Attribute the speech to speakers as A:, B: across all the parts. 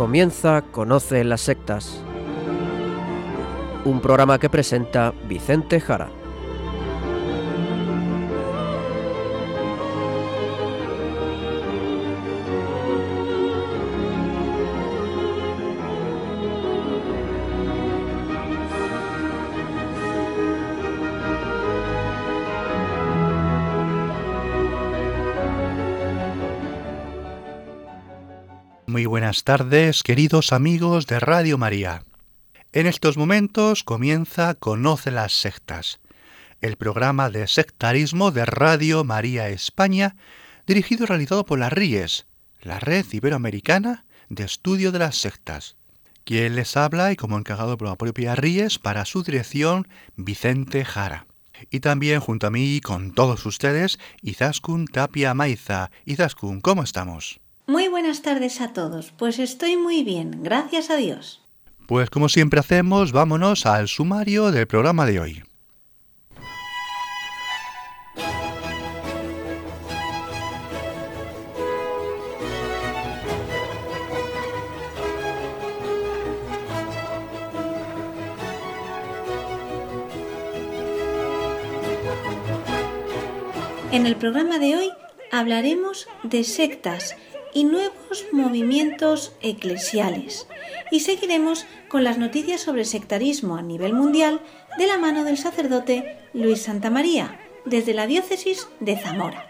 A: Comienza Conoce las sectas. Un programa que presenta Vicente Jara.
B: Buenas tardes, queridos amigos de Radio María. En estos momentos comienza Conoce las sectas, el programa de sectarismo de Radio María España, dirigido y realizado por las RIES, la Red Iberoamericana de Estudio de las Sectas. Quien les habla y como encargado por la propia RIES para su dirección, Vicente Jara. Y también junto a mí con todos ustedes, Izaskun Tapia Maiza. Izaskun, ¿cómo estamos?
C: Muy buenas tardes a todos. Pues estoy muy bien, gracias a Dios.
B: Pues como siempre hacemos, vámonos al sumario del programa de hoy.
C: En el programa de hoy hablaremos de sectas y nuevos movimientos eclesiales. Y seguiremos con las noticias sobre sectarismo a nivel mundial de la mano del sacerdote Luis Santamaría, desde la diócesis de Zamora.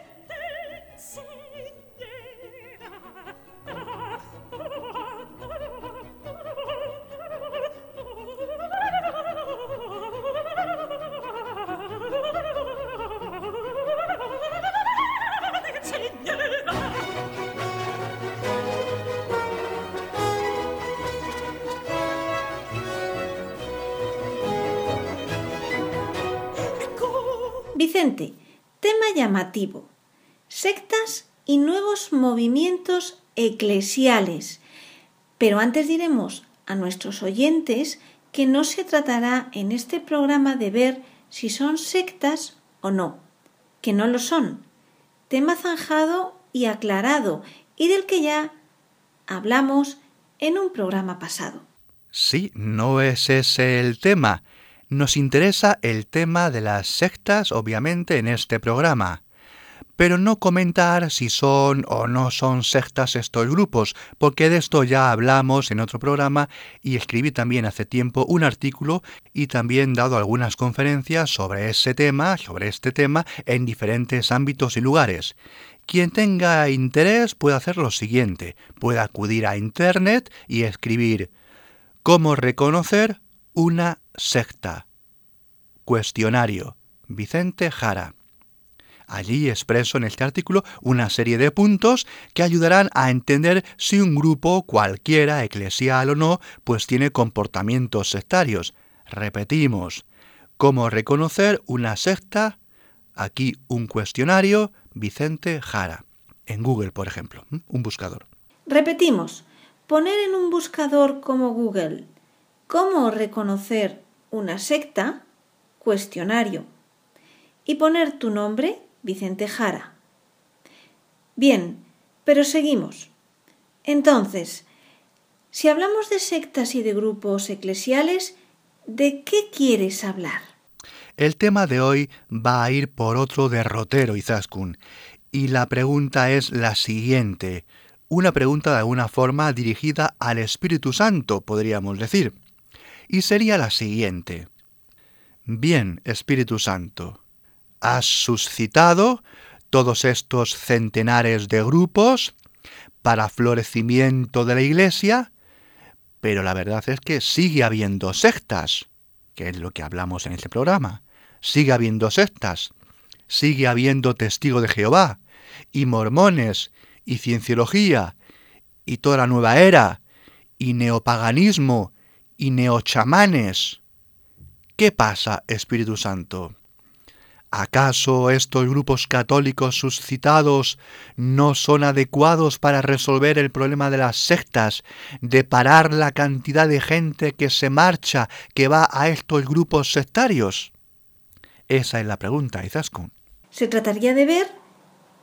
C: Sectas y nuevos movimientos eclesiales. Pero antes diremos a nuestros oyentes que no se tratará en este programa de ver si son sectas o no, que no lo son. Tema zanjado y aclarado y del que ya hablamos en un programa pasado.
B: Sí, no es ese el tema. Nos interesa el tema de las sectas, obviamente, en este programa, pero no comentar si son o no son sectas estos grupos, porque de esto ya hablamos en otro programa y escribí también hace tiempo un artículo y también dado algunas conferencias sobre ese tema, sobre este tema, en diferentes ámbitos y lugares. Quien tenga interés puede hacer lo siguiente, puede acudir a Internet y escribir ¿Cómo reconocer una secta? Cuestionario. Vicente Jara. Allí expreso en este artículo una serie de puntos que ayudarán a entender si un grupo, cualquiera, eclesial o no, pues tiene comportamientos sectarios. Repetimos, ¿cómo reconocer una secta? Aquí un cuestionario, Vicente Jara. En Google, por ejemplo, un buscador.
C: Repetimos, poner en un buscador como Google cómo reconocer una secta, cuestionario, y poner tu nombre, Vicente Jara. Bien, pero seguimos. Entonces, si hablamos de sectas y de grupos eclesiales, ¿de qué quieres hablar?
B: El tema de hoy va a ir por otro derrotero, Izaskun, y la pregunta es la siguiente. Una pregunta de alguna forma dirigida al Espíritu Santo, podríamos decir. Y sería la siguiente. Bien, Espíritu Santo, has suscitado todos estos centenares de grupos para florecimiento de la Iglesia, pero la verdad es que sigue habiendo sectas, que es lo que hablamos en este programa. Sigue habiendo sectas, sigue habiendo testigo de Jehová, y mormones, y cienciología, y toda la nueva era, y neopaganismo, y neochamanes. ¿Qué pasa, Espíritu Santo? ¿Acaso estos grupos católicos suscitados no son adecuados para resolver el problema de las sectas, de parar la cantidad de gente que se marcha, que va a estos grupos sectarios? Esa es la pregunta, Izaskun.
C: Se trataría de ver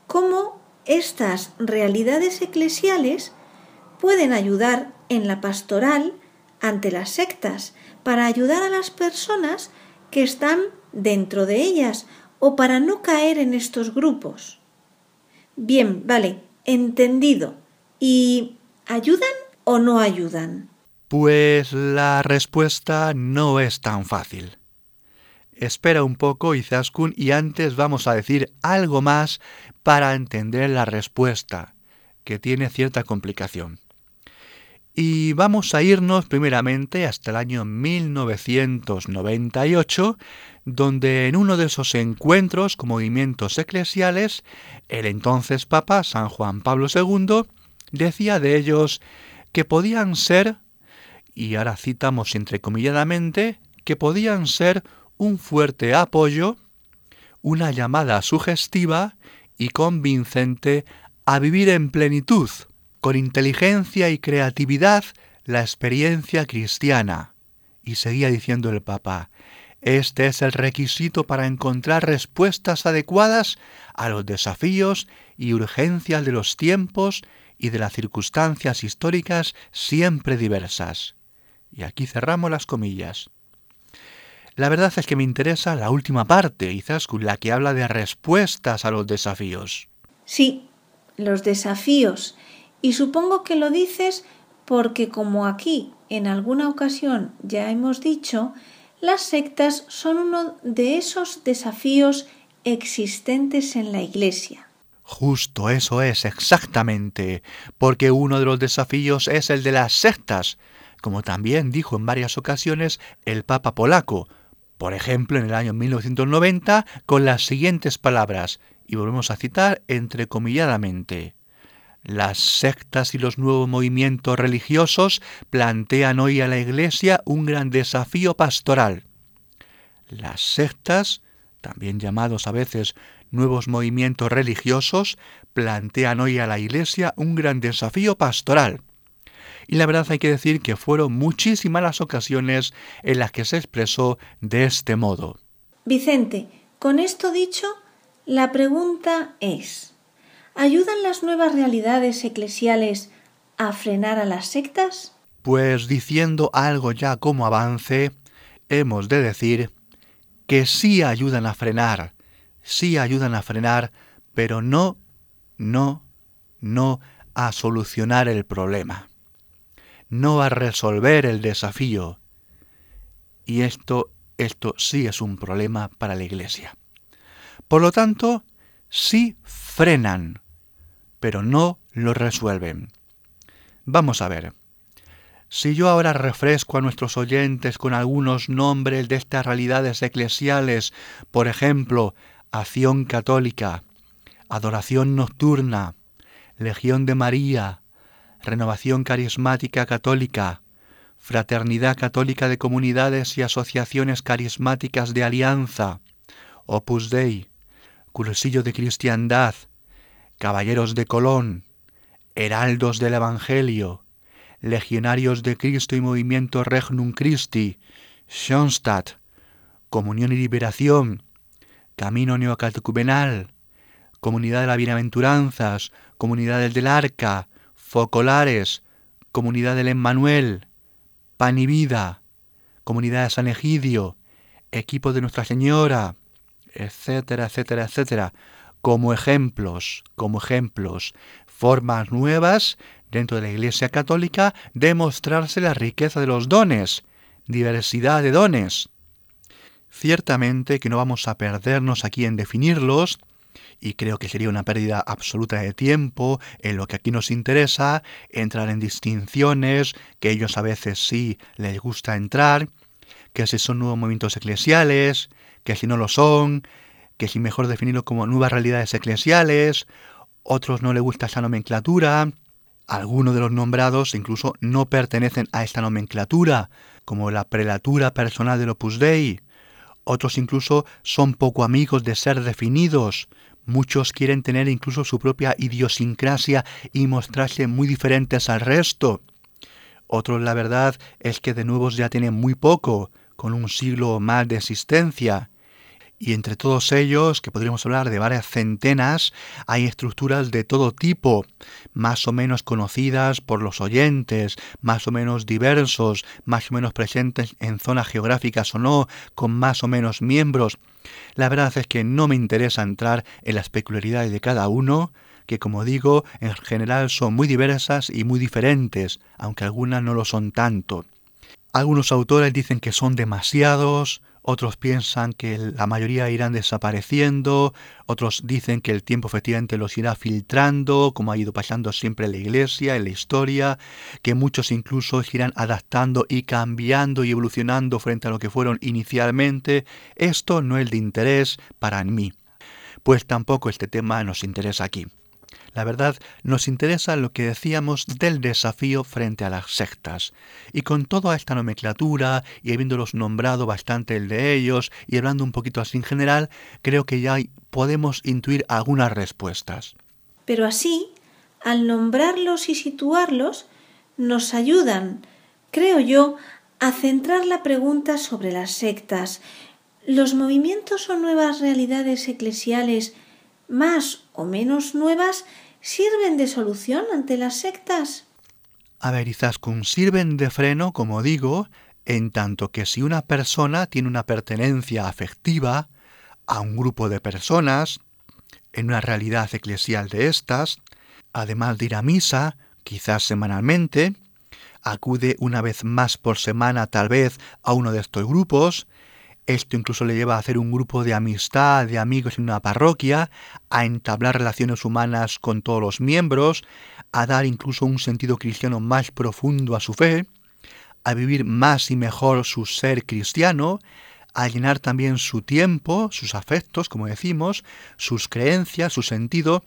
C: cómo estas realidades eclesiales pueden ayudar en la pastoral ante las sectas para ayudar a las personas que están dentro de ellas o para no caer en estos grupos. Bien, vale, entendido. ¿Y ayudan o no ayudan?
B: Pues la respuesta no es tan fácil. Espera un poco, Izaskun, y antes vamos a decir algo más para entender la respuesta, que tiene cierta complicación. Y vamos a irnos primeramente hasta el año 1998, donde en uno de esos encuentros con movimientos eclesiales, el entonces Papa San Juan Pablo II decía de ellos que podían ser, y ahora citamos entrecomilladamente, que podían ser un fuerte apoyo, una llamada sugestiva y convincente a vivir en plenitud con inteligencia y creatividad la experiencia cristiana. Y seguía diciendo el Papa, este es el requisito para encontrar respuestas adecuadas a los desafíos y urgencias de los tiempos y de las circunstancias históricas siempre diversas. Y aquí cerramos las comillas. La verdad es que me interesa la última parte, Izaskun, la que habla de respuestas a los desafíos.
C: Sí, los desafíos y supongo que lo dices porque como aquí en alguna ocasión ya hemos dicho, las sectas son uno de esos desafíos existentes en la Iglesia.
B: Justo eso es, exactamente, porque uno de los desafíos es el de las sectas, como también dijo en varias ocasiones el Papa polaco, por ejemplo en el año 1990, con las siguientes palabras, y volvemos a citar entrecomilladamente. Las sectas y los nuevos movimientos religiosos plantean hoy a la Iglesia un gran desafío pastoral. Las sectas, también llamados a veces nuevos movimientos religiosos, plantean hoy a la Iglesia un gran desafío pastoral. Y la verdad hay que decir que fueron muchísimas las ocasiones en las que se expresó de este modo.
C: Vicente, con esto dicho, la pregunta es, ¿Ayudan las nuevas realidades eclesiales a frenar a las sectas?
B: Pues diciendo algo ya como avance, hemos de decir que sí ayudan a frenar, sí ayudan a frenar, pero no, no, no a solucionar el problema, no a resolver el desafío. Y esto, esto sí es un problema para la Iglesia. Por lo tanto, sí frenan, pero no lo resuelven. Vamos a ver. Si yo ahora refresco a nuestros oyentes con algunos nombres de estas realidades eclesiales, por ejemplo, acción católica, adoración nocturna, Legión de María, renovación carismática católica, fraternidad católica de comunidades y asociaciones carismáticas de alianza, Opus Dei, cursillo de cristiandad, caballeros de Colón, heraldos del Evangelio, legionarios de Cristo y movimiento Regnum Christi, Schoenstatt, Comunión y Liberación, Camino Neocatecumenal, Comunidad de las Bienaventuranzas, Comunidades del Arca, Focolares, Comunidad del Emmanuel, Pan y Vida, Comunidad de San Egidio, Equipo de Nuestra Señora, etcétera, etcétera, etcétera como ejemplos, como ejemplos, formas nuevas dentro de la Iglesia Católica de mostrarse la riqueza de los dones, diversidad de dones. Ciertamente que no vamos a perdernos aquí en definirlos, y creo que sería una pérdida absoluta de tiempo en lo que aquí nos interesa, entrar en distinciones, que ellos a veces sí les gusta entrar, que si son nuevos movimientos eclesiales, que si no lo son, que si mejor definirlo como nuevas realidades eclesiales, otros no le gusta esa nomenclatura, algunos de los nombrados incluso no pertenecen a esta nomenclatura, como la prelatura personal del Opus Dei, otros incluso son poco amigos de ser definidos, muchos quieren tener incluso su propia idiosincrasia y mostrarse muy diferentes al resto. Otros la verdad es que de nuevos ya tienen muy poco, con un siglo más de existencia, y entre todos ellos, que podríamos hablar de varias centenas, hay estructuras de todo tipo, más o menos conocidas por los oyentes, más o menos diversos, más o menos presentes en zonas geográficas o no, con más o menos miembros. La verdad es que no me interesa entrar en las peculiaridades de cada uno, que como digo, en general son muy diversas y muy diferentes, aunque algunas no lo son tanto. Algunos autores dicen que son demasiados, otros piensan que la mayoría irán desapareciendo, otros dicen que el tiempo efectivamente los irá filtrando, como ha ido pasando siempre en la iglesia, en la historia, que muchos incluso irán adaptando y cambiando y evolucionando frente a lo que fueron inicialmente. Esto no es de interés para mí, pues tampoco este tema nos interesa aquí. La verdad, nos interesa lo que decíamos del desafío frente a las sectas. Y con toda esta nomenclatura, y habiéndolos nombrado bastante el de ellos, y hablando un poquito así en general, creo que ya podemos intuir algunas respuestas.
C: Pero así, al nombrarlos y situarlos, nos ayudan, creo yo, a centrar la pregunta sobre las sectas. ¿Los movimientos o nuevas realidades eclesiales más o menos nuevas sirven de solución ante las sectas?
B: A ver, Izaskun, sirven de freno, como digo, en tanto que si una persona tiene una pertenencia afectiva a un grupo de personas, en una realidad eclesial de estas, además de ir a misa, quizás semanalmente, acude una vez más por semana tal vez a uno de estos grupos, esto incluso le lleva a hacer un grupo de amistad, de amigos en una parroquia, a entablar relaciones humanas con todos los miembros, a dar incluso un sentido cristiano más profundo a su fe, a vivir más y mejor su ser cristiano, a llenar también su tiempo, sus afectos, como decimos, sus creencias, su sentido,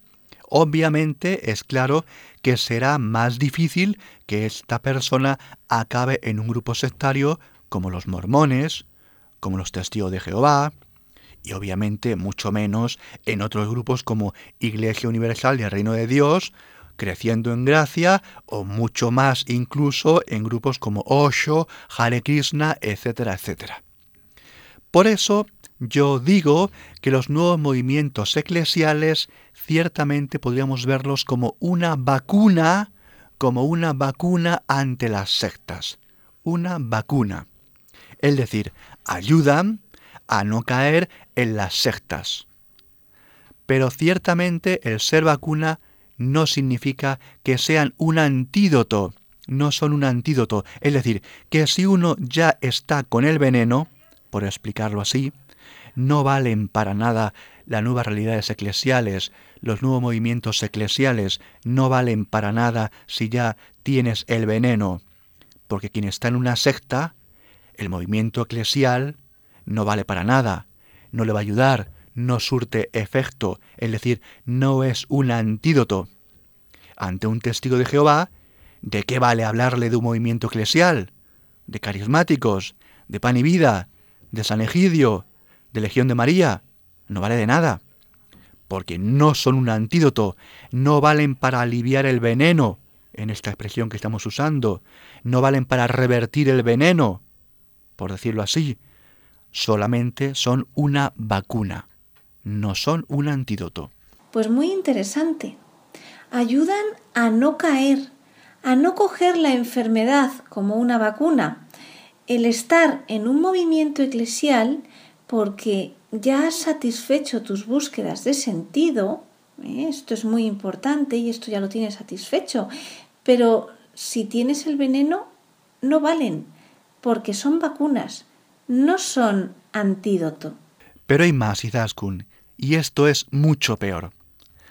B: obviamente es claro que será más difícil que esta persona acabe en un grupo sectario como los mormones, como los testigos de Jehová, y obviamente mucho menos en otros grupos como Iglesia Universal y el Reino de Dios, creciendo en gracia, o mucho más incluso en grupos como Osho, Hare Krishna, etcétera, etcétera. Por eso yo digo que los nuevos movimientos eclesiales ciertamente podríamos verlos como una vacuna, como una vacuna ante las sectas. Una vacuna es decir, ayudan a no caer en las sectas. Pero ciertamente el ser vacuna no significa que sean un antídoto, no son un antídoto. Es decir, que si uno ya está con el veneno, por explicarlo así, no valen para nada las nuevas realidades eclesiales, los nuevos movimientos eclesiales, no valen para nada si ya tienes el veneno, porque quien está en una secta el movimiento eclesial no vale para nada, no le va a ayudar, no surte efecto, es decir, no es un antídoto. Ante un testigo de Jehová, ¿de qué vale hablarle de un movimiento eclesial? ¿De carismáticos? ¿De pan y vida? ¿De San Egidio? ¿De Legión de María? No vale de nada, porque no son un antídoto, no valen para aliviar el veneno, en esta expresión que estamos usando, no valen para revertir el veneno, por decirlo así, solamente son una vacuna, no son un antídoto.
C: Pues muy interesante. Ayudan a no caer, a no coger la enfermedad como una vacuna. El estar en un movimiento eclesial porque ya has satisfecho tus búsquedas de sentido, ¿eh? esto es muy importante y esto ya lo tienes satisfecho, pero si tienes el veneno, no valen porque son vacunas, no son antídoto.
B: Pero hay más, Izaskun, y esto es mucho peor.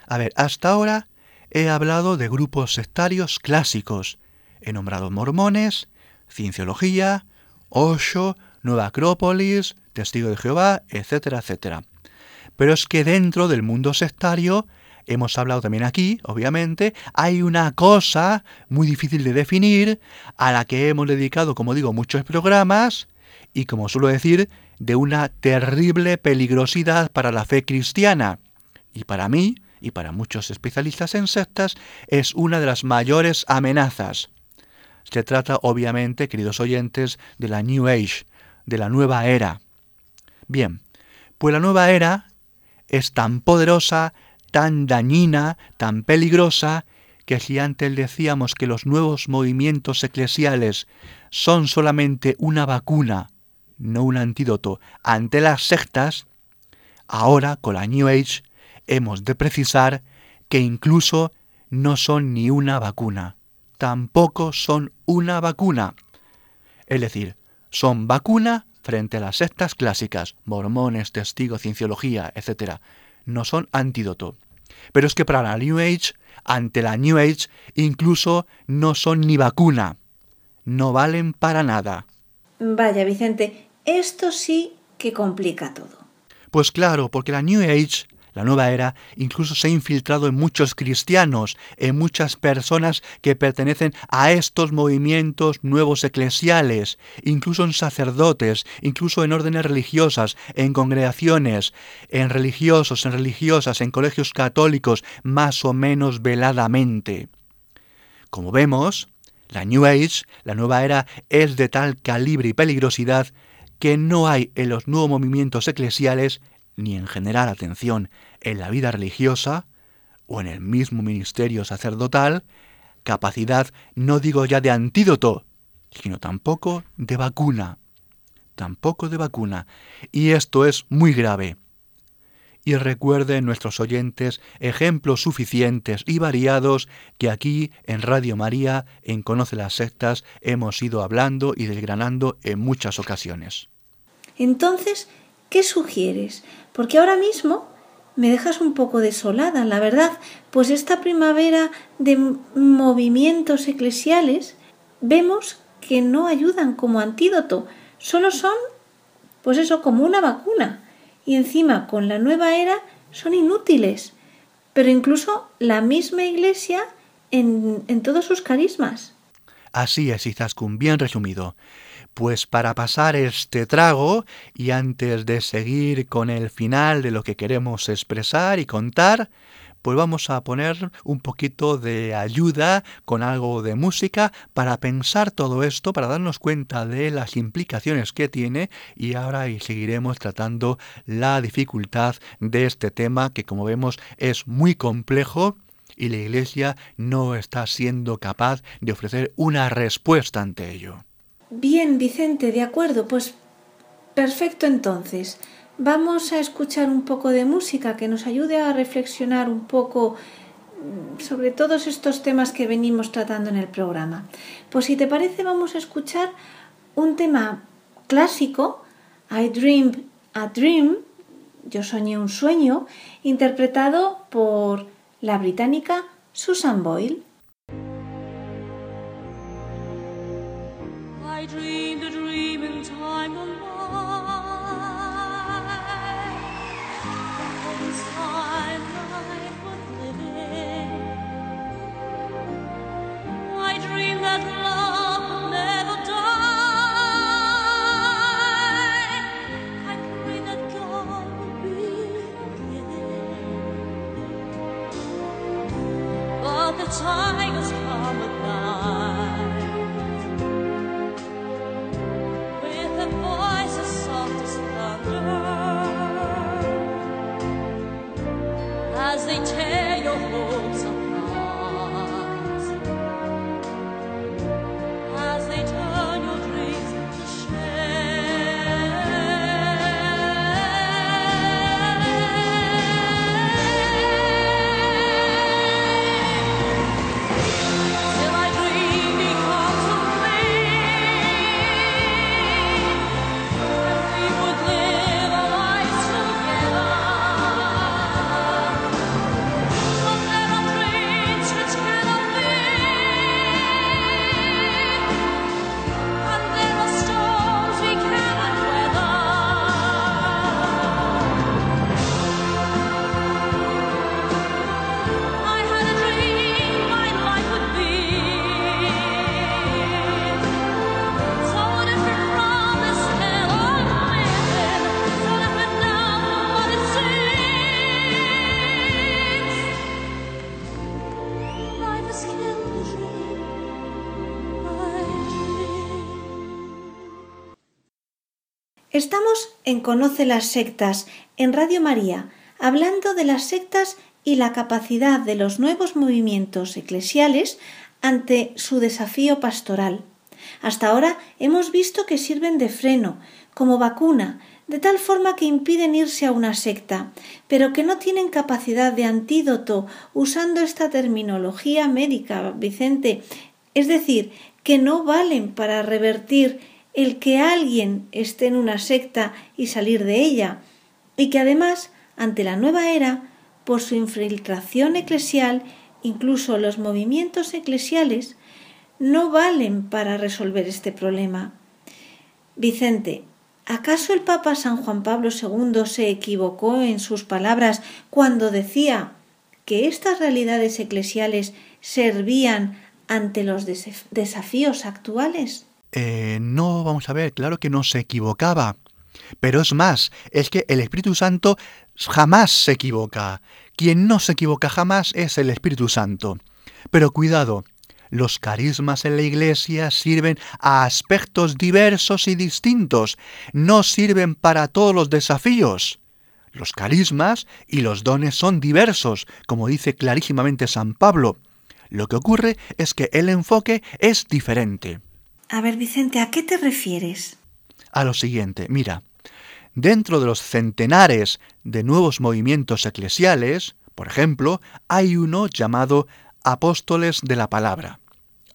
B: A ver, hasta ahora he hablado de grupos sectarios clásicos. He nombrado mormones, cienciología, Osho, Nueva Acrópolis, Testigo de Jehová, etcétera, etcétera. Pero es que dentro del mundo sectario hemos hablado también aquí, obviamente, hay una cosa muy difícil de definir, a la que hemos dedicado, como digo, muchos programas, y como suelo decir, de una terrible peligrosidad para la fe cristiana. Y para mí, y para muchos especialistas en sectas, es una de las mayores amenazas. Se trata, obviamente, queridos oyentes, de la New Age, de la nueva era. Bien, Pues la nueva era es tan poderosa, tan dañina, tan peligrosa, que si antes decíamos que los nuevos movimientos eclesiales son solamente una vacuna, no un antídoto, ante las sectas, ahora con la New Age hemos de precisar que incluso no son ni una vacuna, tampoco son una vacuna. Es decir, son vacuna frente a las sectas clásicas, mormones, testigos, cienciología, etc. No son antídoto. Pero es que para la New Age, ante la New Age, incluso no son ni vacuna. No valen para nada.
C: Vaya, Vicente, esto sí que complica todo.
B: Pues claro, porque la New Age la nueva era incluso se ha infiltrado en muchos cristianos, en muchas personas que pertenecen a estos movimientos nuevos eclesiales, incluso en sacerdotes, incluso en órdenes religiosas, en congregaciones, en religiosos, en religiosas, en colegios católicos, más o menos veladamente. Como vemos, la New Age, la nueva era, es de tal calibre y peligrosidad que no hay en los nuevos movimientos eclesiales ni en general atención en la vida religiosa o en el mismo ministerio sacerdotal capacidad no digo ya de antídoto, sino tampoco de vacuna. Tampoco de vacuna. Y esto es muy grave. Y recuerden nuestros oyentes ejemplos suficientes y variados que aquí en Radio María, en Conoce las Sectas, hemos ido hablando y desgranando en muchas ocasiones.
C: Entonces, ¿qué sugieres? Porque ahora mismo me dejas un poco desolada, la verdad, pues esta primavera de movimientos eclesiales vemos que no ayudan como antídoto, solo son, pues eso, como una vacuna. Y encima, con la nueva era, son inútiles. Pero incluso la misma iglesia en, en todos sus carismas.
B: Así es, Izaskun, bien resumido. Pues para pasar este trago y antes de seguir con el final de lo que queremos expresar y contar, pues vamos a poner un poquito de ayuda con algo de música para pensar todo esto, para darnos cuenta de las implicaciones que tiene y ahora seguiremos tratando la dificultad de este tema que como vemos es muy complejo y la Iglesia no está siendo capaz de ofrecer una respuesta ante ello.
C: Bien, Vicente, de acuerdo, pues perfecto entonces. Vamos a escuchar un poco de música que nos ayude a reflexionar un poco mm, sobre todos estos temas que venimos tratando en el programa. Pues si te parece vamos a escuchar un tema clásico, I Dreamed a Dream, yo soñé un sueño, interpretado por la británica Susan Boyle. Dreamed a dream in time gone Inside life was living. I dreamed that love would never die. I pray that God would be forgiven. But the tigers come at night. En Conoce las sectas en Radio María, hablando de las sectas y la capacidad de los nuevos movimientos eclesiales ante su desafío pastoral. Hasta ahora hemos visto que sirven de freno, como vacuna, de tal forma que impiden irse a una secta, pero que no tienen capacidad de antídoto, usando esta terminología médica, Vicente, es decir, que no valen para revertir el que alguien esté en una secta y salir de ella, y que además, ante la nueva era, por su infiltración eclesial, incluso los movimientos eclesiales, no valen para resolver este problema. Vicente, ¿acaso el Papa San Juan Pablo II se equivocó en sus palabras cuando decía que estas realidades eclesiales servían ante los desafíos actuales?
B: Eh, no, vamos a ver, claro que no se equivocaba. Pero es más, es que el Espíritu Santo jamás se equivoca. Quien no se equivoca jamás es el Espíritu Santo. Pero cuidado, los carismas en la Iglesia sirven a aspectos diversos y distintos, no sirven para todos los desafíos. Los carismas y los dones son diversos, como dice clarísimamente San Pablo. Lo que ocurre es que el enfoque es diferente.
C: A ver, Vicente, ¿a qué te refieres?
B: A lo siguiente, mira, dentro de los centenares de nuevos movimientos eclesiales, por ejemplo, hay uno llamado Apóstoles de la Palabra.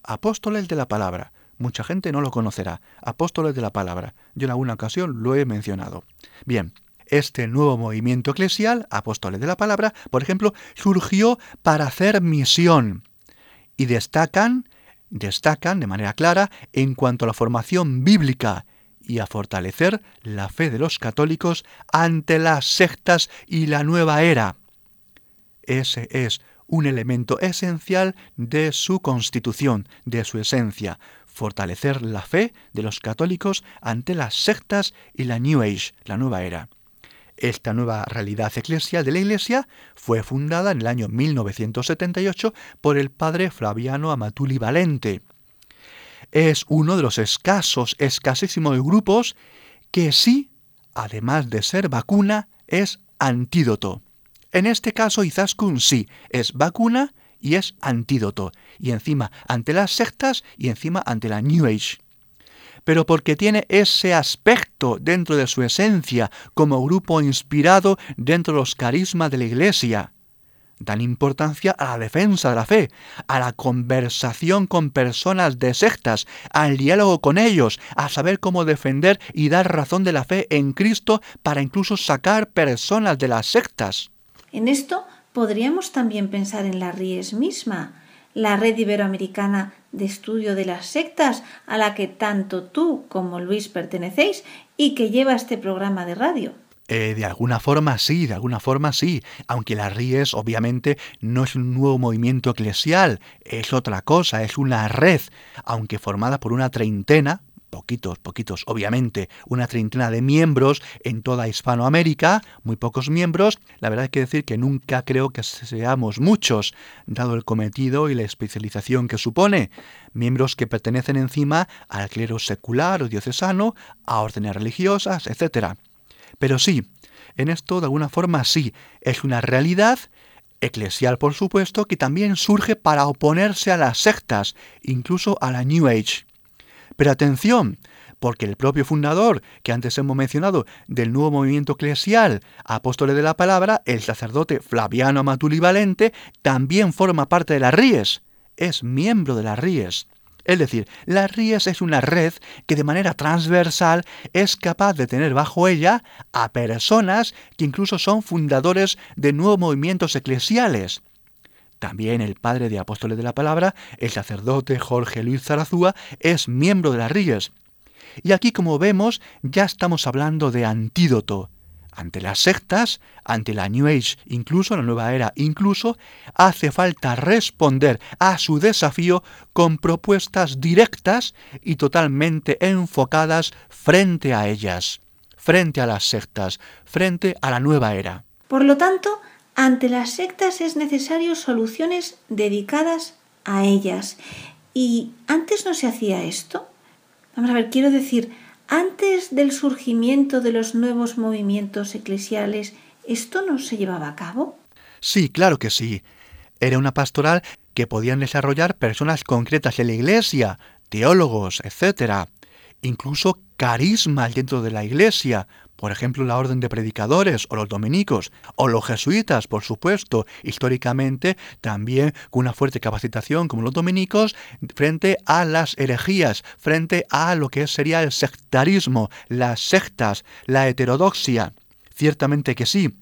B: Apóstoles de la Palabra. Mucha gente no lo conocerá. Apóstoles de la Palabra. Yo en alguna ocasión lo he mencionado. Bien, este nuevo movimiento eclesial, Apóstoles de la Palabra, por ejemplo, surgió para hacer misión y destacan destacan de manera clara en cuanto a la formación bíblica y a fortalecer la fe de los católicos ante las sectas y la nueva era. Ese es un elemento esencial de su constitución, de su esencia, fortalecer la fe de los católicos ante las sectas y la New Age, la nueva era. Esta nueva realidad eclesial de la Iglesia fue fundada en el año 1978 por el padre Flaviano Amatuli Valente. Es uno de los escasos, escasísimos grupos que sí, además de ser vacuna, es antídoto. En este caso, Izaskun sí, es vacuna y es antídoto. Y encima ante las sectas y encima ante la New Age pero porque tiene ese aspecto dentro de su esencia como grupo inspirado dentro de los carismas de la Iglesia. Dan importancia a la defensa de la fe, a la conversación con personas de sectas, al diálogo con ellos, a saber cómo defender y dar razón de la fe en Cristo para incluso sacar personas de las sectas.
C: En esto podríamos también pensar en la Ries misma, la red iberoamericana de estudio de las sectas a la que tanto tú como Luis pertenecéis y que lleva este programa de radio.
B: Eh, de alguna forma sí, de alguna forma sí, aunque la RIES obviamente no es un nuevo movimiento eclesial, es otra cosa, es una red, aunque formada por una treintena, poquitos, poquitos, obviamente, una treintena de miembros en toda Hispanoamérica, muy pocos miembros. La verdad hay que decir que nunca creo que seamos muchos, dado el cometido y la especialización que supone. Miembros que pertenecen encima al clero secular o diocesano, a órdenes religiosas, etc. Pero sí, en esto de alguna forma sí, es una realidad eclesial por supuesto, que también surge para oponerse a las sectas, incluso a la New Age. Pero atención, porque el propio fundador, que antes hemos mencionado, del nuevo movimiento eclesial, Apóstoles de la Palabra, el sacerdote Flaviano Amatuli Valente, también forma parte de las RIES, es miembro de las RIES. Es decir, la RIES es una red que de manera transversal es capaz de tener bajo ella a personas que incluso son fundadores de nuevos movimientos eclesiales. También el padre de Apóstoles de la Palabra, el sacerdote Jorge Luis Zarazúa, es miembro de las RIES. Y aquí, como vemos, ya estamos hablando de antídoto. Ante las sectas, ante la New Age, incluso la nueva era, incluso, hace falta responder a su desafío con propuestas directas y totalmente enfocadas frente a ellas, frente a las sectas, frente a la nueva era.
C: Por lo tanto, ante las sectas es necesario soluciones dedicadas a ellas. ¿Y antes no se hacía esto? Vamos a ver, quiero decir, Antes del surgimiento de los nuevos movimientos eclesiales, ¿esto no se llevaba a cabo?
B: Sí, claro que sí. Era una pastoral que podían desarrollar personas concretas en la iglesia, teólogos, etc. Incluso carismas dentro de la iglesia, por ejemplo la orden de predicadores o los dominicos, o los jesuitas, por supuesto, históricamente también con una fuerte capacitación como los dominicos frente a las herejías, frente a lo que sería el sectarismo, las sectas, la heterodoxia. Ciertamente que sí.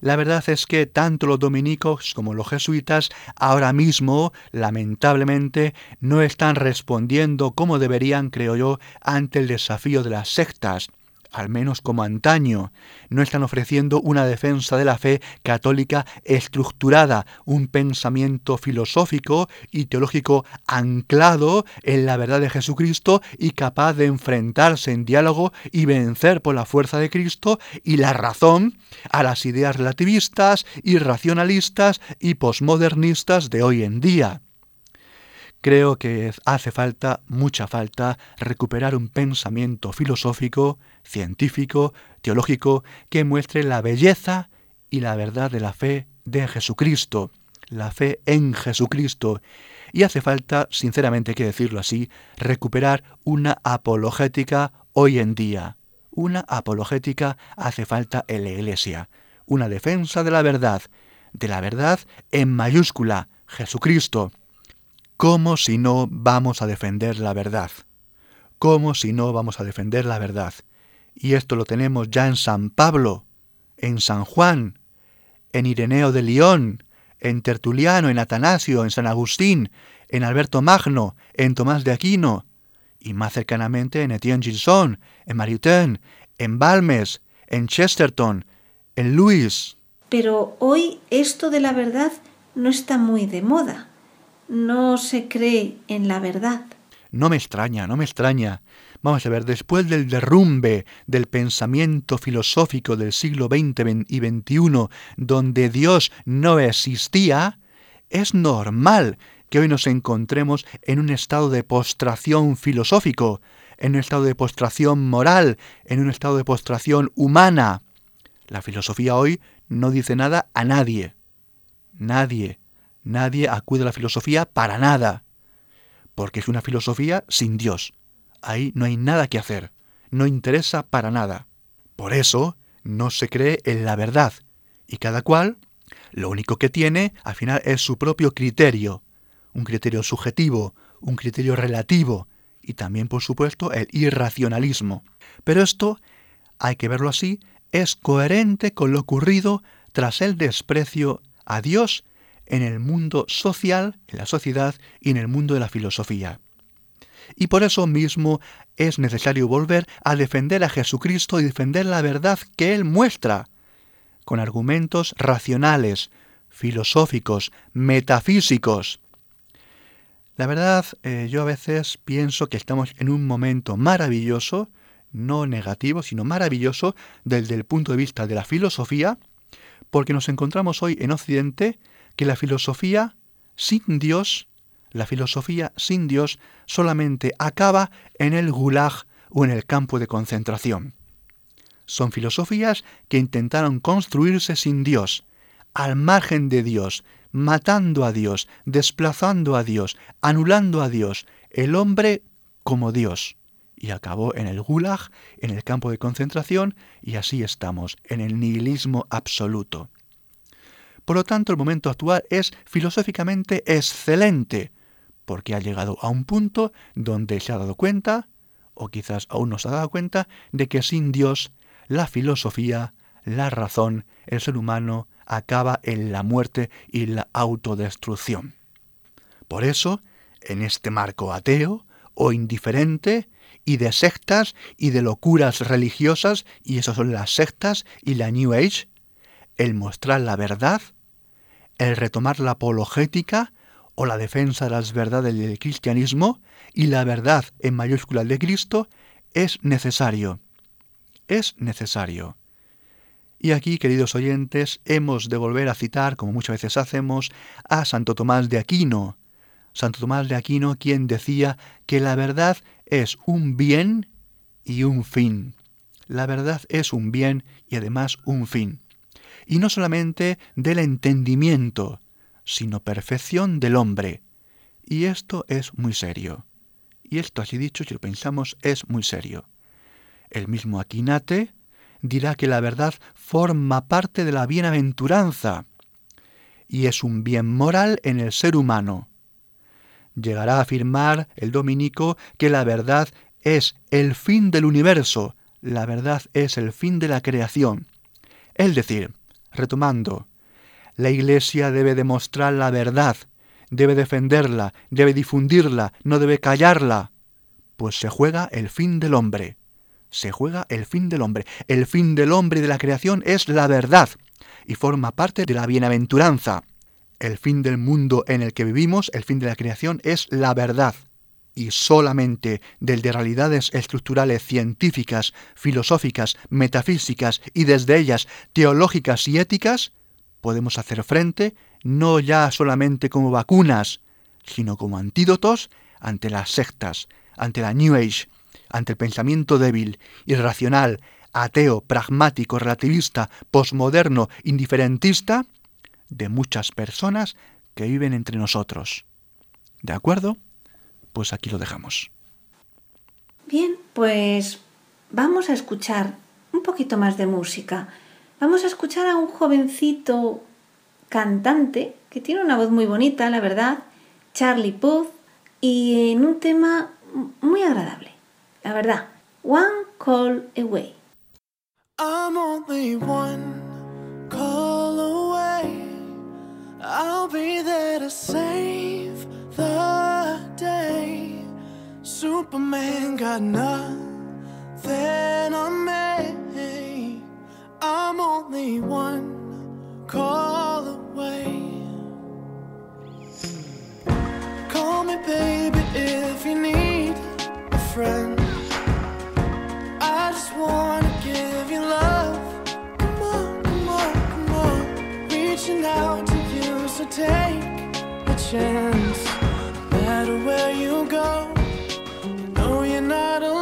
B: La verdad es que tanto los dominicos como los jesuitas ahora mismo, lamentablemente, no están respondiendo como deberían, creo yo, ante el desafío de las sectas al menos como antaño, no están ofreciendo una defensa de la fe católica estructurada, un pensamiento filosófico y teológico anclado en la verdad de Jesucristo y capaz de enfrentarse en diálogo y vencer por la fuerza de Cristo y la razón a las ideas relativistas, irracionalistas y posmodernistas de hoy en día. Creo que hace falta, mucha falta, recuperar un pensamiento filosófico, científico, teológico, que muestre la belleza y la verdad de la fe de Jesucristo, la fe en Jesucristo. Y hace falta, sinceramente hay que decirlo así, recuperar una apologética hoy en día. Una apologética hace falta en la Iglesia, una defensa de la verdad, de la verdad en mayúscula, Jesucristo ¿Cómo si no vamos a defender la verdad? ¿Cómo si no vamos a defender la verdad? Y esto lo tenemos ya en San Pablo, en San Juan, en Ireneo de León, en Tertuliano, en Atanasio, en San Agustín, en Alberto Magno, en Tomás de Aquino, y más cercanamente en Etienne Gilson, en Maritain, en Balmes, en Chesterton, en Luis.
C: Pero hoy esto de la verdad no está muy de moda no se cree en la verdad.
B: No me extraña, no me extraña. Vamos a ver, después del derrumbe del pensamiento filosófico del siglo XX y XXI, donde Dios no existía, es normal que hoy nos encontremos en un estado de postración filosófico, en un estado de postración moral, en un estado de postración humana. La filosofía hoy no dice nada a nadie. Nadie. Nadie acude a la filosofía para nada, porque es una filosofía sin Dios. Ahí no hay nada que hacer, no interesa para nada. Por eso no se cree en la verdad, y cada cual lo único que tiene al final es su propio criterio, un criterio subjetivo, un criterio relativo, y también por supuesto el irracionalismo. Pero esto, hay que verlo así, es coherente con lo ocurrido tras el desprecio a Dios en el mundo social, en la sociedad y en el mundo de la filosofía. Y por eso mismo es necesario volver a defender a Jesucristo y defender la verdad que Él muestra, con argumentos racionales, filosóficos, metafísicos. La verdad, eh, yo a veces pienso que estamos en un momento maravilloso, no negativo, sino maravilloso desde el punto de vista de la filosofía, porque nos encontramos hoy en Occidente que la filosofía sin Dios, la filosofía sin Dios solamente acaba en el gulag o en el campo de concentración. Son filosofías que intentaron construirse sin Dios, al margen de Dios, matando a Dios, desplazando a Dios, anulando a Dios, el hombre como Dios. Y acabó en el gulag, en el campo de concentración, y así estamos, en el nihilismo absoluto. Por lo tanto, el momento actual es filosóficamente excelente, porque ha llegado a un punto donde se ha dado cuenta, o quizás aún no se ha dado cuenta, de que sin Dios, la filosofía, la razón, el ser humano acaba en la muerte y la autodestrucción. Por eso, en este marco ateo o indiferente, y de sectas y de locuras religiosas, y esas son las sectas y la New Age, el mostrar la verdad el retomar la apologética o la defensa de las verdades del cristianismo y la verdad en mayúsculas de Cristo es necesario. Es necesario. Y aquí, queridos oyentes, hemos de volver a citar, como muchas veces hacemos, a Santo Tomás de Aquino. Santo Tomás de Aquino, quien decía que la verdad es un bien y un fin. La verdad es un bien y además un fin. Y no solamente del entendimiento, sino perfección del hombre. Y esto es muy serio. Y esto así dicho, si lo pensamos, es muy serio. El mismo Aquinate dirá que la verdad forma parte de la bienaventuranza y es un bien moral en el ser humano. Llegará a afirmar el dominico que la verdad es el fin del universo, la verdad es el fin de la creación. Es decir, retomando, la Iglesia debe demostrar la verdad, debe defenderla, debe difundirla, no debe callarla, pues se juega el fin del hombre. Se juega el fin del hombre. El fin del hombre y de la creación es la verdad y forma parte de la bienaventuranza. El fin del mundo en el que vivimos, el fin de la creación, es la verdad. Y solamente del de realidades estructurales científicas, filosóficas, metafísicas y desde ellas teológicas y éticas, podemos hacer frente no ya solamente como vacunas, sino como antídotos ante las sectas, ante la New Age, ante el pensamiento débil, irracional, ateo, pragmático, relativista, posmoderno, indiferentista de muchas personas que viven entre nosotros. ¿De acuerdo? Pues aquí lo dejamos.
C: Bien, pues vamos a escuchar un poquito más de música. Vamos a escuchar a un jovencito cantante que tiene una voz muy bonita, la verdad, Charlie Puth, y en un tema muy agradable, la verdad, One Call Away.
D: I'm only one call away. I'll be there to save Superman got nothing on me. I'm only one call away. Call me, baby, if you need a friend. I just wanna give you love. Come on, come on, come on. Reaching out to you, so take a chance. No matter where you go, I
C: don't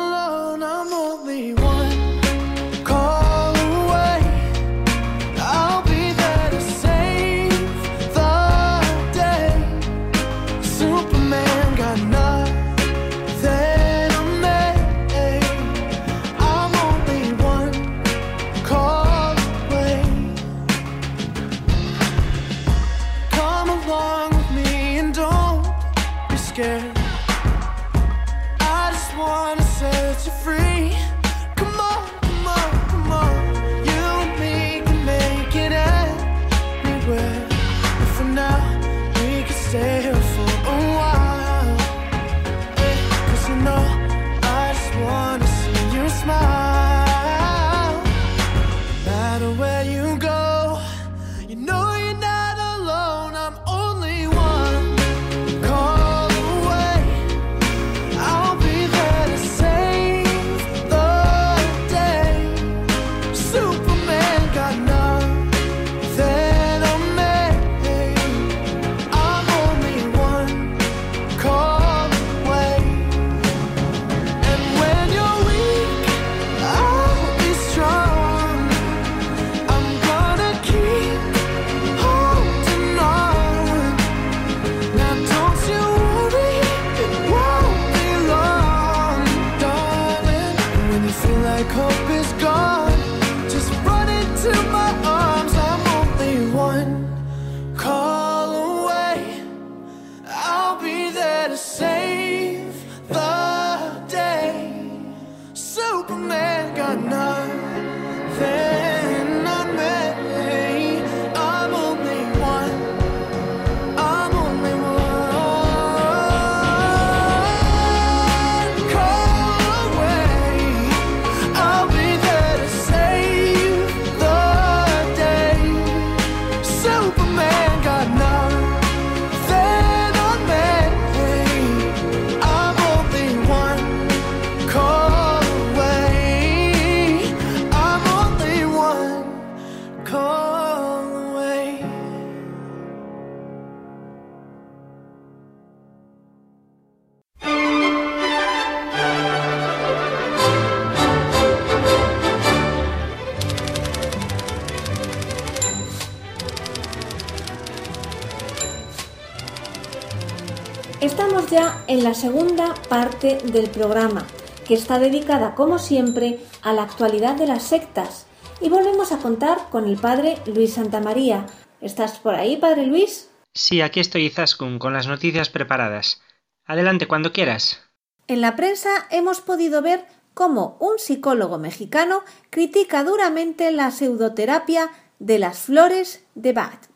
C: la segunda parte del programa, que está dedicada, como siempre, a la actualidad de las sectas. Y volvemos a contar con el padre Luis Santamaría. ¿Estás por ahí, padre Luis?
E: Sí, aquí estoy, Izaskun, con las noticias preparadas. Adelante, cuando quieras.
C: En la prensa hemos podido ver cómo un psicólogo mexicano critica duramente la pseudoterapia de las flores de Bach.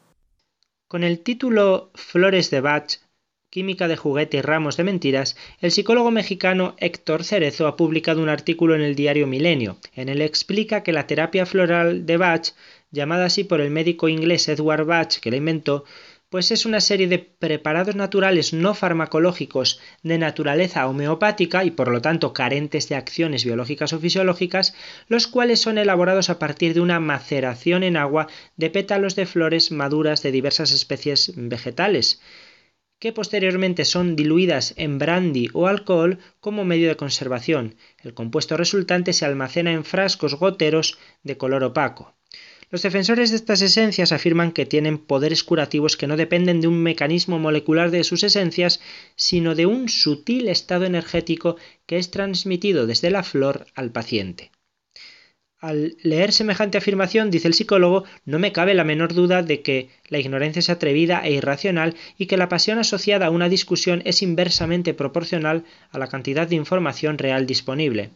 E: Con el título Flores de Bach, Química de juguete y ramos de mentiras, el psicólogo mexicano Héctor Cerezo ha publicado un artículo en el diario Milenio. En él explica que la terapia floral de Bach, llamada así por el médico inglés Edward Bach, que la inventó, pues es una serie de preparados naturales no farmacológicos de naturaleza homeopática y por lo tanto carentes de acciones biológicas o fisiológicas, los cuales son elaborados a partir de una maceración en agua de pétalos de flores maduras de diversas especies vegetales que posteriormente son diluidas en brandy o alcohol como medio de conservación. El compuesto resultante se almacena en frascos goteros de color opaco. Los defensores de estas esencias afirman que tienen poderes curativos que no dependen de un mecanismo molecular de sus esencias, sino de un sutil estado energético que es transmitido desde la flor al paciente. Al leer semejante afirmación, dice el psicólogo, no me cabe la menor duda de que la ignorancia es atrevida e irracional y que la pasión asociada a una discusión es inversamente proporcional a la cantidad de información real disponible.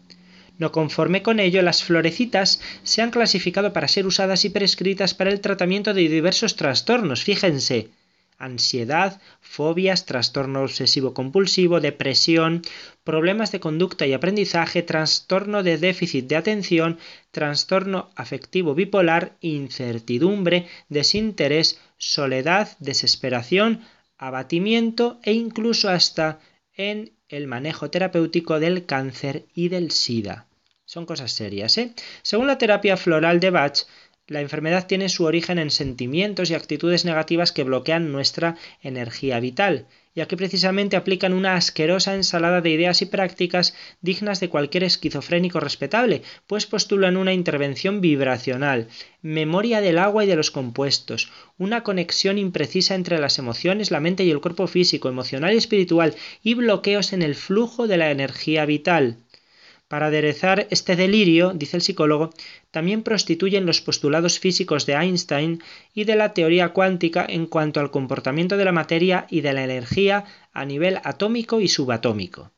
E: No conforme con ello, las florecitas se han clasificado para ser usadas y prescritas para el tratamiento de diversos trastornos. Fíjense, ansiedad, fobias, trastorno obsesivo compulsivo, depresión, problemas de conducta y aprendizaje, trastorno de déficit de atención, trastorno afectivo bipolar, incertidumbre, desinterés, soledad, desesperación, abatimiento e incluso hasta en el manejo terapéutico del cáncer y del SIDA. Son cosas serias, ¿eh? Según la terapia floral de Bach, la enfermedad tiene su origen en sentimientos y actitudes negativas que bloquean nuestra energía vital, ya que precisamente aplican una asquerosa ensalada de ideas y prácticas dignas de cualquier esquizofrénico respetable, pues postulan una intervención vibracional, memoria del agua y de los compuestos, una conexión imprecisa entre las emociones, la mente y el cuerpo físico, emocional y espiritual, y bloqueos en el flujo de la energía vital. Para aderezar este delirio, dice el psicólogo, también prostituyen los postulados físicos de Einstein y de la teoría cuántica en cuanto al comportamiento de la materia y de la energía a nivel atómico y subatómico.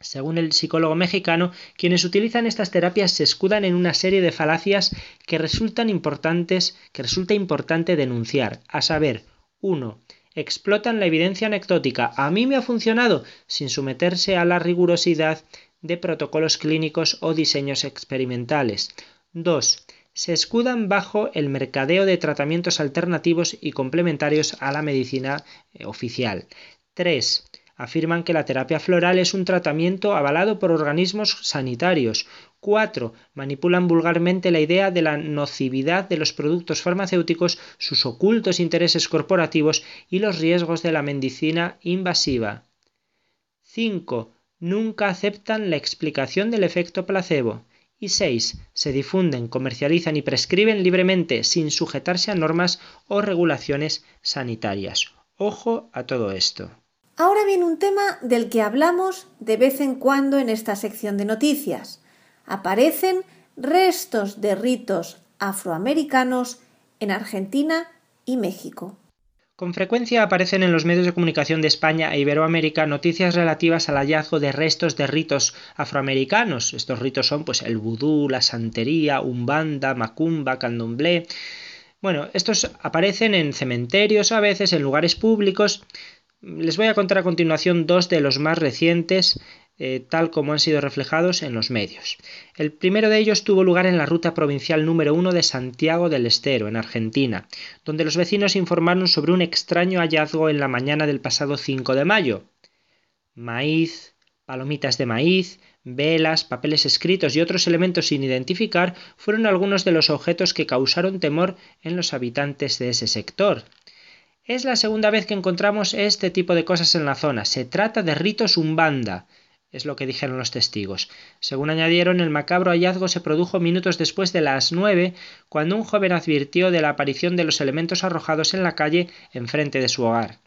E: Según el psicólogo mexicano, quienes utilizan estas terapias se escudan en una serie de falacias que resultan importantes, que resulta importante denunciar, a saber, 1 explotan la evidencia anecdótica. A mí me ha funcionado sin someterse a la rigurosidad de protocolos clínicos o diseños experimentales. 2. Se escudan bajo el mercadeo de tratamientos alternativos y complementarios a la medicina eh, oficial. 3. Afirman que la terapia floral es un tratamiento avalado por organismos sanitarios. 4. Manipulan vulgarmente la idea de la nocividad de los productos farmacéuticos, sus ocultos intereses corporativos y los riesgos de la medicina invasiva. 5 nunca aceptan la explicación del efecto placebo. Y 6. Se difunden, comercializan y prescriben libremente sin sujetarse a normas o regulaciones sanitarias. Ojo a todo esto.
C: Ahora viene un tema del que hablamos de vez en cuando en esta sección de noticias. Aparecen restos de ritos afroamericanos en Argentina y México.
E: Con frecuencia aparecen en los medios de comunicación de España e Iberoamérica noticias relativas al hallazgo de restos de ritos afroamericanos. Estos ritos son pues el vudú, la santería, umbanda, macumba, candomblé. Bueno, estos aparecen en cementerios a veces, en lugares públicos. Les voy a contar a continuación dos de los más recientes eh, tal como han sido reflejados en los medios. El primero de ellos tuvo lugar en la ruta provincial número 1 de Santiago del Estero, en Argentina, donde los vecinos informaron sobre un extraño hallazgo en la mañana del pasado 5 de mayo. Maíz, palomitas de maíz, velas, papeles escritos y otros elementos sin identificar fueron algunos de los objetos que causaron temor en los habitantes de ese sector. Es la segunda vez que encontramos este tipo de cosas en la zona. Se trata de ritos umbanda, es lo que dijeron los testigos. Según añadieron, el macabro hallazgo se produjo minutos después de las nueve, cuando un joven advirtió de la aparición de los elementos arrojados en la calle enfrente de su hogar.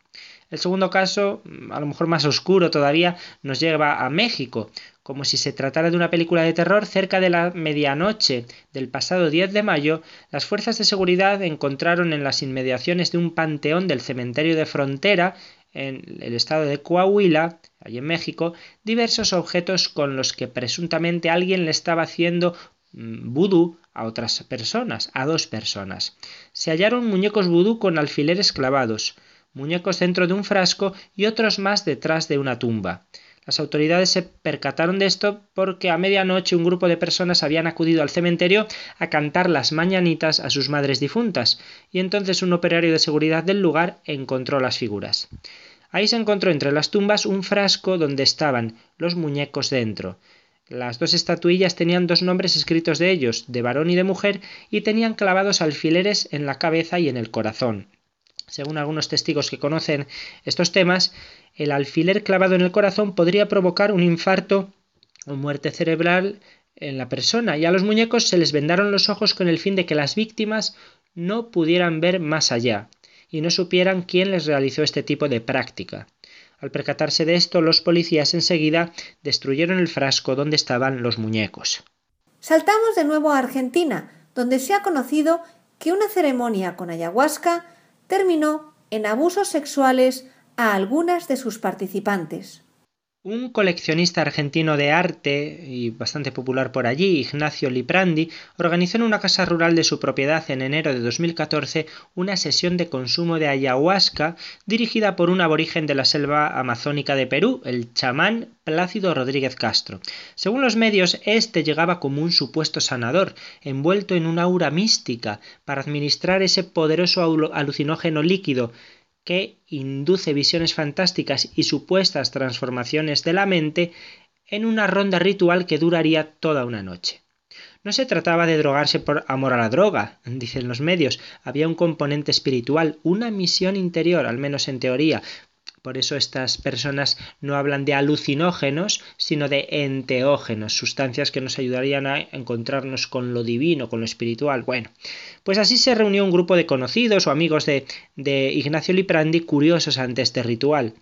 E: El segundo caso, a lo mejor más oscuro todavía, nos lleva a México, como si se tratara de una película de terror, cerca de la medianoche del pasado 10 de mayo, las fuerzas de seguridad encontraron en las inmediaciones de un panteón del cementerio de frontera en el estado de Coahuila, allí en México, diversos objetos con los que presuntamente alguien le estaba haciendo mm, vudú a otras personas, a dos personas. Se hallaron muñecos vudú con alfileres clavados, muñecos dentro de un frasco y otros más detrás de una tumba. Las autoridades se percataron de esto porque a medianoche un grupo de personas habían acudido al cementerio a cantar las mañanitas a sus madres difuntas, y entonces un operario de seguridad del lugar encontró las figuras. Ahí se encontró entre las tumbas un frasco donde estaban los muñecos dentro. Las dos estatuillas tenían dos nombres escritos de ellos, de varón y de mujer, y tenían clavados alfileres en la cabeza y en el corazón. Según algunos testigos que conocen estos temas, el alfiler clavado en el corazón podría provocar un infarto o muerte cerebral en la persona y a los muñecos se les vendaron los ojos con el fin de que las víctimas no pudieran ver más allá y no supieran quién les realizó este tipo de práctica. Al percatarse de esto, los policías enseguida destruyeron el frasco donde estaban los muñecos.
C: Saltamos de nuevo a Argentina, donde se ha conocido que una ceremonia con ayahuasca terminó en abusos sexuales a algunas de sus participantes.
E: Un coleccionista argentino de arte y bastante popular por allí, Ignacio Liprandi, organizó en una casa rural de su propiedad en enero de 2014 una sesión de consumo de ayahuasca dirigida por un aborigen de la selva amazónica de Perú, el chamán Plácido Rodríguez Castro. Según los medios, este llegaba como un supuesto sanador, envuelto en una aura mística, para administrar ese poderoso alucinógeno líquido que induce visiones fantásticas y supuestas transformaciones de la mente en una ronda ritual que duraría toda una noche. No se trataba de drogarse por amor a la droga, dicen los medios, había un componente espiritual, una misión interior, al menos en teoría, por eso estas personas no hablan de alucinógenos, sino de enteógenos, sustancias que nos ayudarían a encontrarnos con lo divino, con lo espiritual. Bueno, pues así se reunió un grupo de conocidos o amigos de, de Ignacio Liprandi curiosos ante este ritual.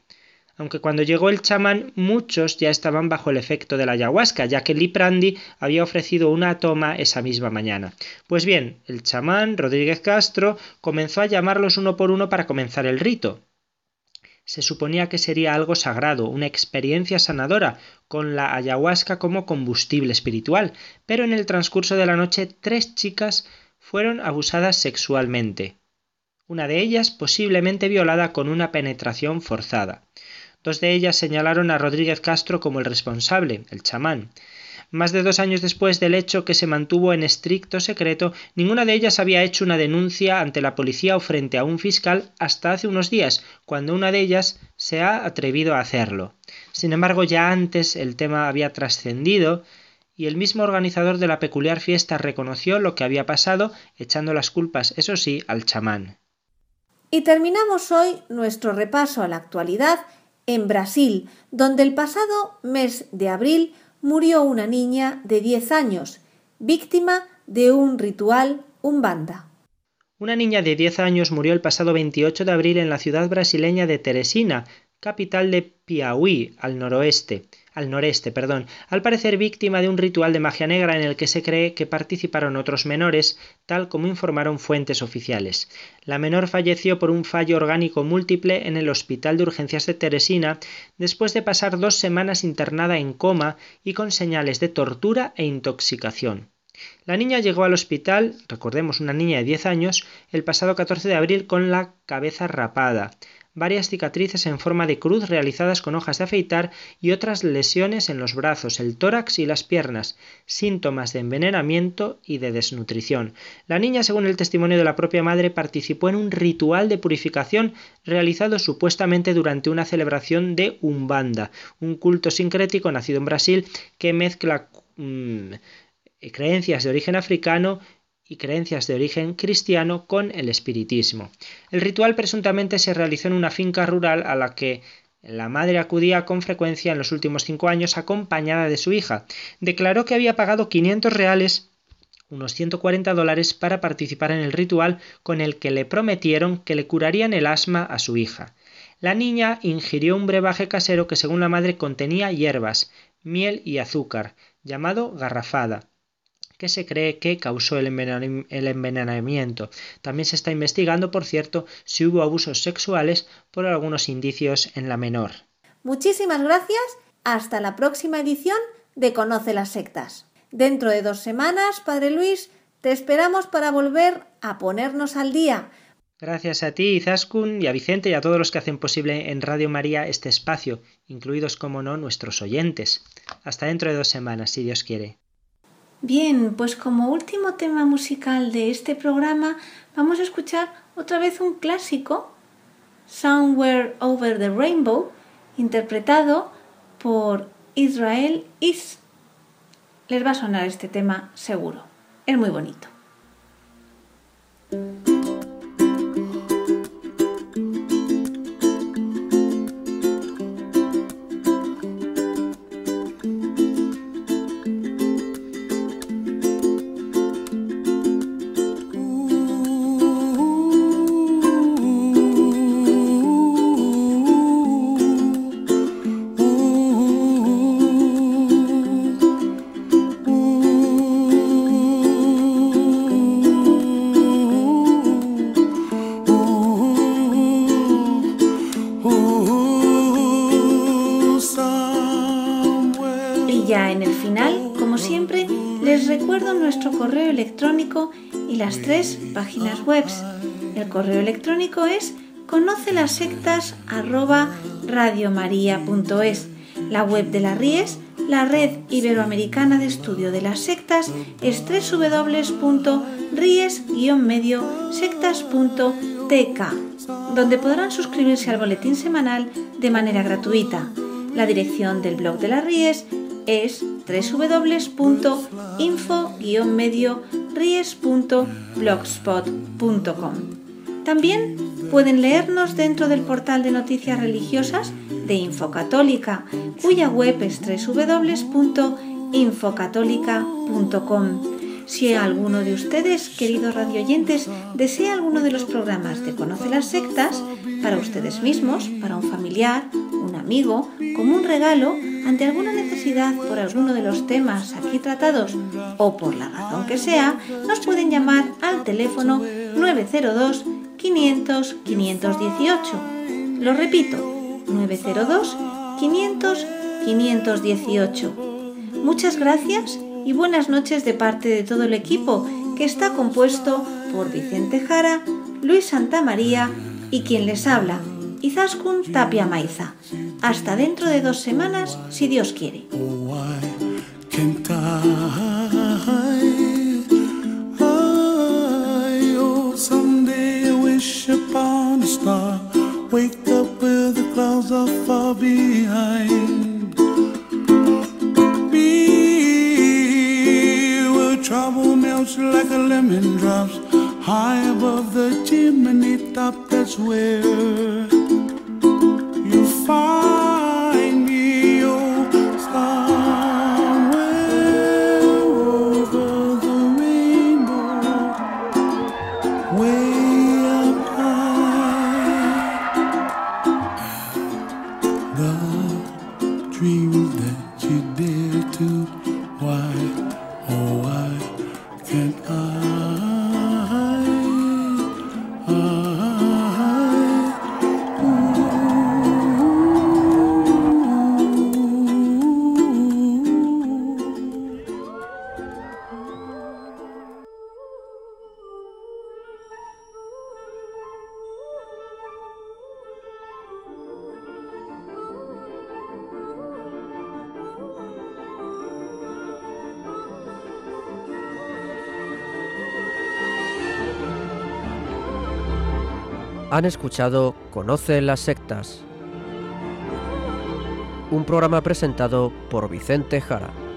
E: Aunque cuando llegó el chamán muchos ya estaban bajo el efecto de la ayahuasca, ya que Liprandi había ofrecido una toma esa misma mañana. Pues bien, el chamán Rodríguez Castro comenzó a llamarlos uno por uno para comenzar el rito se suponía que sería algo sagrado, una experiencia sanadora, con la ayahuasca como combustible espiritual, pero en el transcurso de la noche tres chicas fueron abusadas sexualmente, una de ellas posiblemente violada con una penetración forzada. Dos de ellas señalaron a Rodríguez Castro como el responsable, el chamán. Más de dos años después del hecho que se mantuvo en estricto secreto, ninguna de ellas había hecho una denuncia ante la policía o frente a un fiscal hasta hace unos días, cuando una de ellas se ha atrevido a hacerlo. Sin embargo, ya antes el tema había trascendido y el mismo organizador de la peculiar fiesta reconoció lo que había pasado, echando las culpas, eso sí, al chamán.
C: Y terminamos hoy nuestro repaso a la actualidad en Brasil, donde el pasado mes de abril murió una niña de 10 años, víctima de un ritual umbanda.
E: Una niña de 10 años murió el pasado 28 de abril en la ciudad brasileña de Teresina, capital de Piauí, al noroeste, al noreste, perdón, al parecer víctima de un ritual de magia negra en el que se cree que participaron otros menores, tal como informaron fuentes oficiales. La menor falleció por un fallo orgánico múltiple en el Hospital de Urgencias de Teresina después de pasar dos semanas internada en coma y con señales de tortura e intoxicación. La niña llegó al hospital, recordemos una niña de 10 años, el pasado 14 de abril con la cabeza rapada varias cicatrices en forma de cruz realizadas con hojas de afeitar y otras lesiones en los brazos, el tórax y las piernas, síntomas de envenenamiento y de desnutrición. La niña, según el testimonio de la propia madre, participó en un ritual de purificación realizado supuestamente durante una celebración de Umbanda, un culto sincrético nacido en Brasil que mezcla mm, creencias de origen africano y creencias de origen cristiano con el espiritismo. El ritual presuntamente se realizó en una finca rural a la que la madre acudía con frecuencia en los últimos cinco años acompañada de su hija. Declaró que había pagado 500 reales unos 140 dólares para participar en el ritual con el que le prometieron que le curarían el asma a su hija. La niña ingirió un brebaje casero que según la madre contenía hierbas, miel y azúcar, llamado garrafada que se cree que causó el envenenamiento. También se está investigando, por cierto, si hubo abusos sexuales por algunos indicios en la menor.
C: Muchísimas gracias. Hasta la próxima edición de Conoce las sectas. Dentro de dos semanas, Padre Luis, te esperamos para volver a ponernos al día.
E: Gracias a ti, Izaskun, y a Vicente y a todos los que hacen posible en Radio María este espacio, incluidos, como no, nuestros oyentes. Hasta dentro de dos semanas, si Dios quiere.
C: Bien, pues como último tema musical de este programa, vamos a escuchar otra vez un clásico, Somewhere Over the Rainbow, interpretado por Israel Is. Les va a sonar este tema seguro. Es muy bonito. Tres páginas web. El correo electrónico es conoce las sectas La web de la RIES, la Red Iberoamericana de Estudio de las Sectas, es www.ries-medio-sectas.tk, donde podrán suscribirse al boletín semanal de manera gratuita. La dirección del blog de la RIES es www.info-medio ries.blogspot.com. También pueden leernos dentro del portal de noticias religiosas de Infocatólica, cuya web es www.infocatólica.com. Si alguno de ustedes, queridos radioyentes, desea alguno de los programas de Conoce las Sectas, para ustedes mismos, para un familiar, un amigo, como un regalo, ante alguna necesidad por alguno de los temas aquí tratados o por la razón que sea, nos pueden llamar al teléfono 902 500 518. Lo repito, 902 500 518. Muchas gracias y buenas noches de parte de todo el equipo que está compuesto por Vicente Jara, Luis Santamaría y quien les habla, Izaskun Tapia Maiza. Hasta dentro de dos semanas, si Dios quiere. Melts like a lemon drops high above the chimney top. That's where
A: Han escuchado Conoce las sectas, un programa presentado por Vicente Jara.